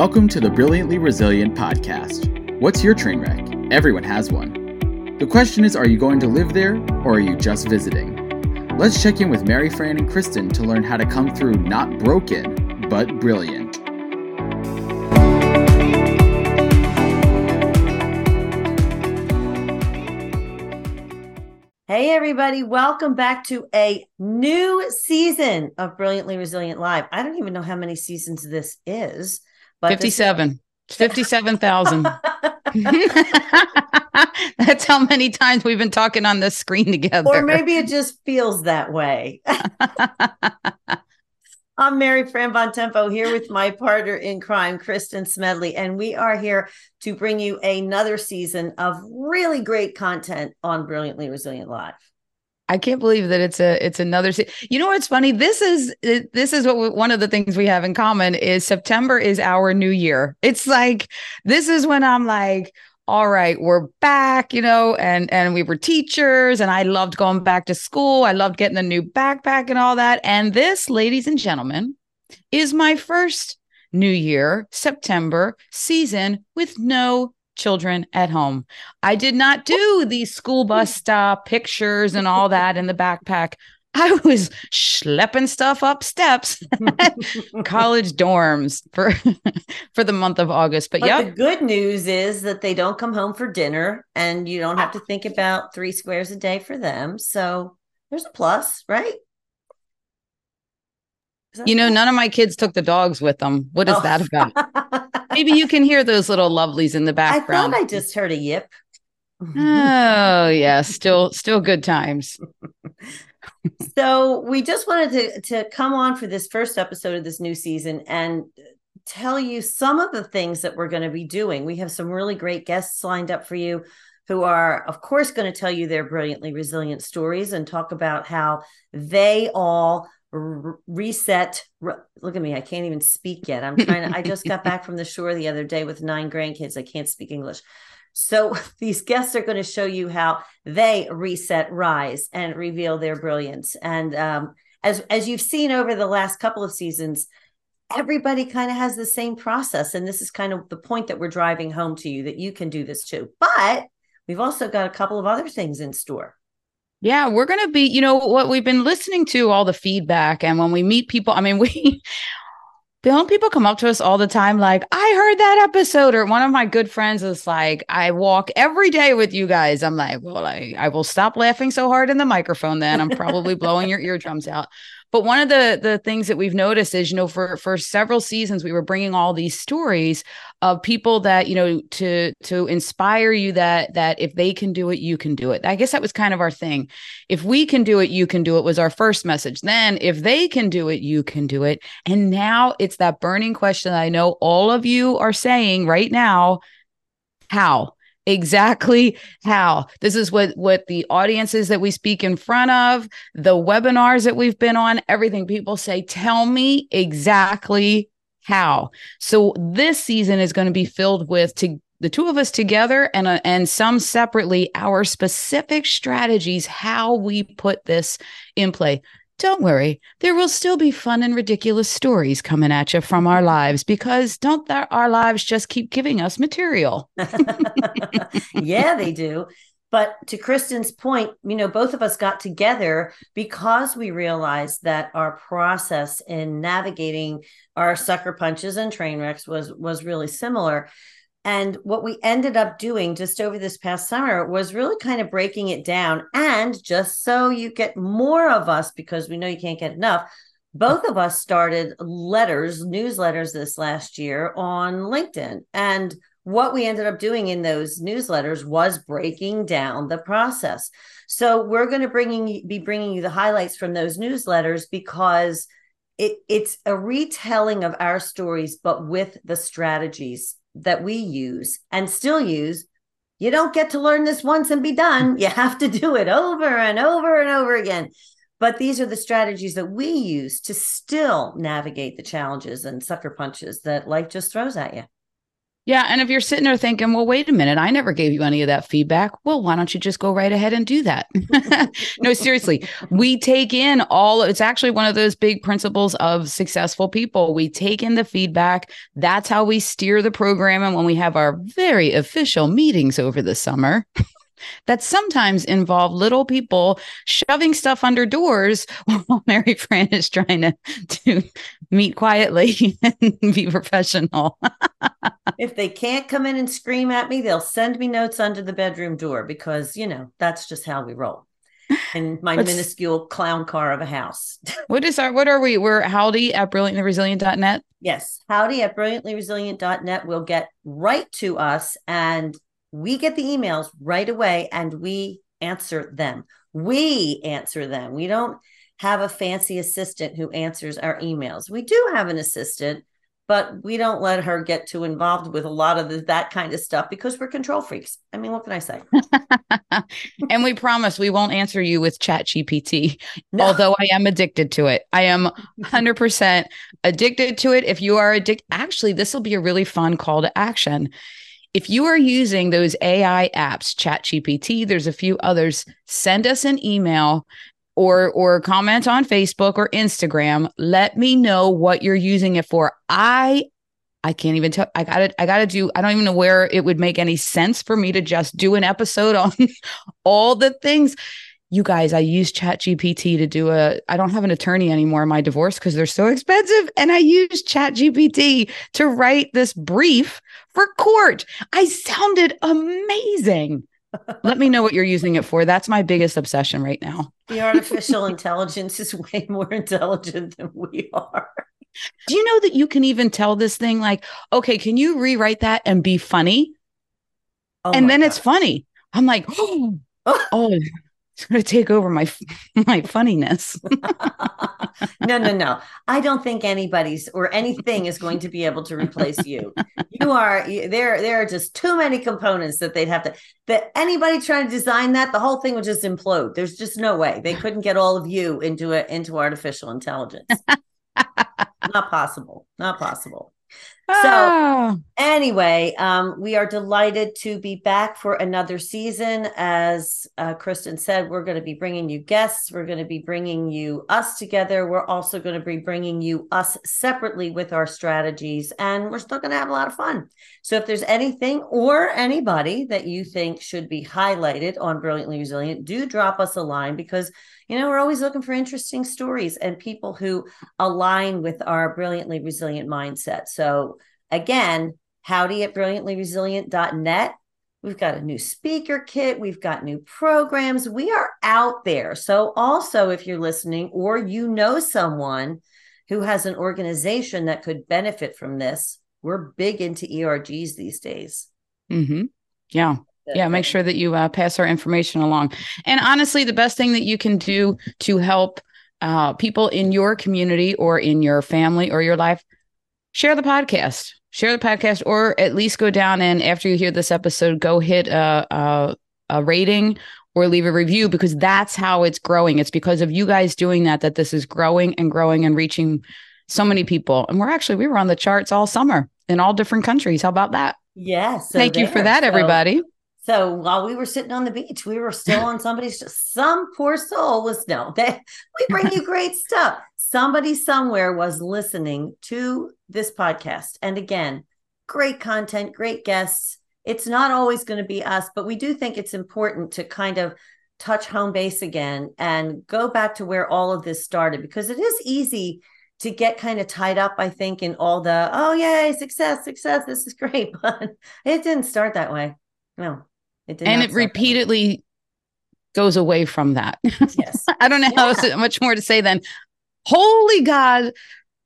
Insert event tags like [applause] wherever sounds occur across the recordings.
Welcome to the Brilliantly Resilient podcast. What's your train wreck? Everyone has one. The question is are you going to live there or are you just visiting? Let's check in with Mary Fran and Kristin to learn how to come through not broken, but brilliant. Hey, everybody, welcome back to a new season of Brilliantly Resilient Live. I don't even know how many seasons this is, but 57. [laughs] This- 57,000. [laughs] That's how many times we've been talking on this screen together. Or maybe it just feels that way. [laughs] I'm Mary Fran Bontempo here with my partner in crime, Kristin Smedley, and we are here to bring you another season of really great content on Brilliantly Resilient Live. I can't believe that it's a it's another. You know what's funny? This is this is what we, one of the things we have in common is September is our new year. It's like this is when I'm like, all right, we're back, you know, and and we were teachers and I loved going back to school. I loved getting the new backpack and all that. And this, ladies and gentlemen, is my first New Year September season with no children at home. I did not do these school bus stop pictures and all that in the backpack. I was schlepping stuff up steps [laughs] college dorms for [laughs] for the month of August. But, but yeah, the good news is that they don't come home for dinner and you don't have to think ah. about three squares a day for them. So there's a plus, right? You know, none of my kids took the dogs with them. What is oh. that about? [laughs] Maybe you can hear those little lovelies in the background. I thought I just heard a yip. oh yeah, still still good times. [laughs] so we just wanted to to come on for this first episode of this new season and tell you some of the things that we're going to be doing. We have some really great guests lined up for you who are of course going to tell you their brilliantly resilient stories and talk about how they all reset look at me i can't even speak yet i'm trying to i just got back from the [laughs] shore the other day with nine grandkids i can't speak english so [laughs] these guests are going to show you how they reset, rise, and reveal their brilliance. And um, as as you've seen over the last couple of seasons, everybody kind of has the same process. And this is kind of the point that we're driving home to you that you can do this too. But we've also got a couple of other things in store. Yeah, we're going to be, you know, what we've been listening to all the feedback. And when we meet people, I mean, [laughs] we, don't people come up to us all the time like i heard that episode or one of my good friends is like i walk every day with you guys i'm like well i, I will stop laughing so hard in the microphone then i'm probably blowing your eardrums out but one of the the things that we've noticed is, you know, for for several seasons we were bringing all these stories of people that you know to to inspire you that that if they can do it, you can do it. I guess that was kind of our thing. If we can do it, you can do it was our first message. Then if they can do it, you can do it. And now it's that burning question that I know all of you are saying right now. How? Exactly how. This is what what the audiences that we speak in front of the webinars that we've been on everything people say tell me exactly how. So this season is going to be filled with to the two of us together and uh, and some separately our specific strategies how we put this in play don't worry, there will still be fun and ridiculous stories coming at you from our lives because don't th- our lives just keep giving us material? [laughs] yeah, they do. But to Kristin's point, you know, both of us got together because we realized that our process in navigating our sucker punches and train wrecks was was really similar. And what we ended up doing just over this past summer was really kind of breaking it down. And just so you get more of us, because we know you can't get enough, both of us started letters, newsletters this last year on LinkedIn. And what we ended up doing in those newsletters was breaking down the process. So we're going to bringing be bringing you the highlights from those newsletters because it, it's a retelling of our stories, but with the strategies that we use and still use you don't get to learn this once and be done. You have to do it over and over and over again. But these are the strategies that we use to still navigate the challenges and sucker punches that life just throws at you Yeah. And if you're sitting there thinking, well, wait a minute, I never gave you any of that feedback. Well, why don't you just go right ahead and do that? [laughs] no, seriously, we take in all, it's actually one of those big principles of successful people. We take in the feedback. That's how we steer the program. And when we have our very official meetings over the summer, that sometimes involve little people shoving stuff under doors [laughs] while Mary Fran is trying to, to meet quietly [laughs] and be professional. if they can't come in and scream at me, they'll send me notes under the bedroom door because, you know, that's just how we roll. In my What's, minuscule clown car of a house. [laughs] what is our, what are we? We're howdy at brilliantlyresilient.net. Yes. Howdy at brilliantlyresilient.net will get right to us and we get the emails right away and we answer them. We answer them. We don't have a fancy assistant who answers our emails. We do have an assistant, but we don't let her get too involved with a lot of the, that kind of stuff because we're control freaks. I mean, what can I say? [laughs] and we promise we won't answer you with chat GPT, no. although I am addicted to it. I am 100% addicted to it. If you are addicted, actually, this will be a really fun call to action if you are using those AI apps, ChatGPT, there's a few others, send us an email or or comment on Facebook or Instagram. Let me know what you're using it for. I I can't even tell. I got to I got to do I don't even know where it would make any sense for me to just do an episode [laughs] on all the things you guys, I use Chat GPT to do a, I don't have an attorney anymore in my divorce because they're so expensive. And I use Chat GPT to write this brief for court. I sounded amazing. Let me know what you're using it for. That's my biggest obsession right now. The artificial intelligence is way more intelligent than we are. Do you know that you can even tell this thing, like, okay, can you rewrite that and be funny? Oh and then God. it's funny. I'm like, [gasps] [laughs] oh, oh, to take over my [laughs] my funniness. no, no, no. I don't think anybody's or anything is going to be able to replace you. You are there. There are just too many components that they'd have to. That anybody trying to design that, the whole thing would just implode. There's just no way they couldn't get all of you into it into artificial intelligence. [laughs] Not possible. Not possible. So ah. anyway, um, we are delighted to be back for another season. As uh, Kristin said, we're going to be bringing you guests. We're going to be bringing you us together. We're also going to be bringing you us separately with our strategies, and we're still going to have a lot of fun. So if there's anything or anybody that you think should be highlighted on Brilliantly Resilient, do drop us a line because you know, we're always looking for interesting stories and people who align with our brilliantly resilient mindset. So, again, howdy at brilliantlyresilient.net. We've got a new speaker kit. We've got new programs. We are out there. So, also, if you're listening or you know someone who has an organization that could benefit from this, we're big into ERGs these days. Mm-hmm. Yeah yeah make sure that you uh, pass our information along. And honestly the best thing that you can do to help uh, people in your community or in your family or your life share the podcast. Share the podcast or at least go down and after you hear this episode go hit a, a, a rating or leave a review because that's how it's growing. It's because of you guys doing that that this is growing and growing and reaching so many people. And we're actually we were on the charts all summer in all different countries. How about that? Yes. so thank there. you for that everybody. so while we were sitting on the beach, we were still on somebody's, some poor soul was, no, [laughs] they, we bring you great stuff. Somebody somewhere was listening to this podcast. And again, great content, great guests. It's not always going to be us, but we do think it's important to kind of touch home base again and go back to where all of this started because it is easy to get kind of tied up, I think, in all the, oh, yay, success, success, this is great. [laughs] But it didn't start that way. No. It and it repeatedly goes away from that. Yes. [laughs] I don't know yeah. how much more to say then. Holy God,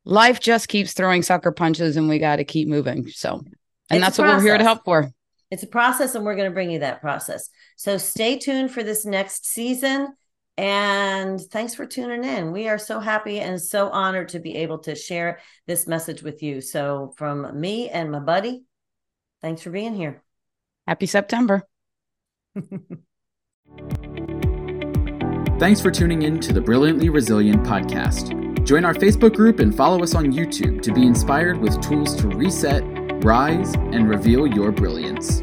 life just keeps throwing sucker punches and we got to keep moving. So, and it's that's what we're here to help for. It's a process and we're going to bring you that process. So stay tuned for this next season. And thanks for tuning in. We are so happy and so honored to be able to share this message with you. So, from me and my buddy, thanks for being here. Happy September. [laughs] Thanks for tuning in to the Brilliantly Resilient podcast. Join our Facebook group and follow us on YouTube to be inspired with tools to reset, rise and reveal your brilliance.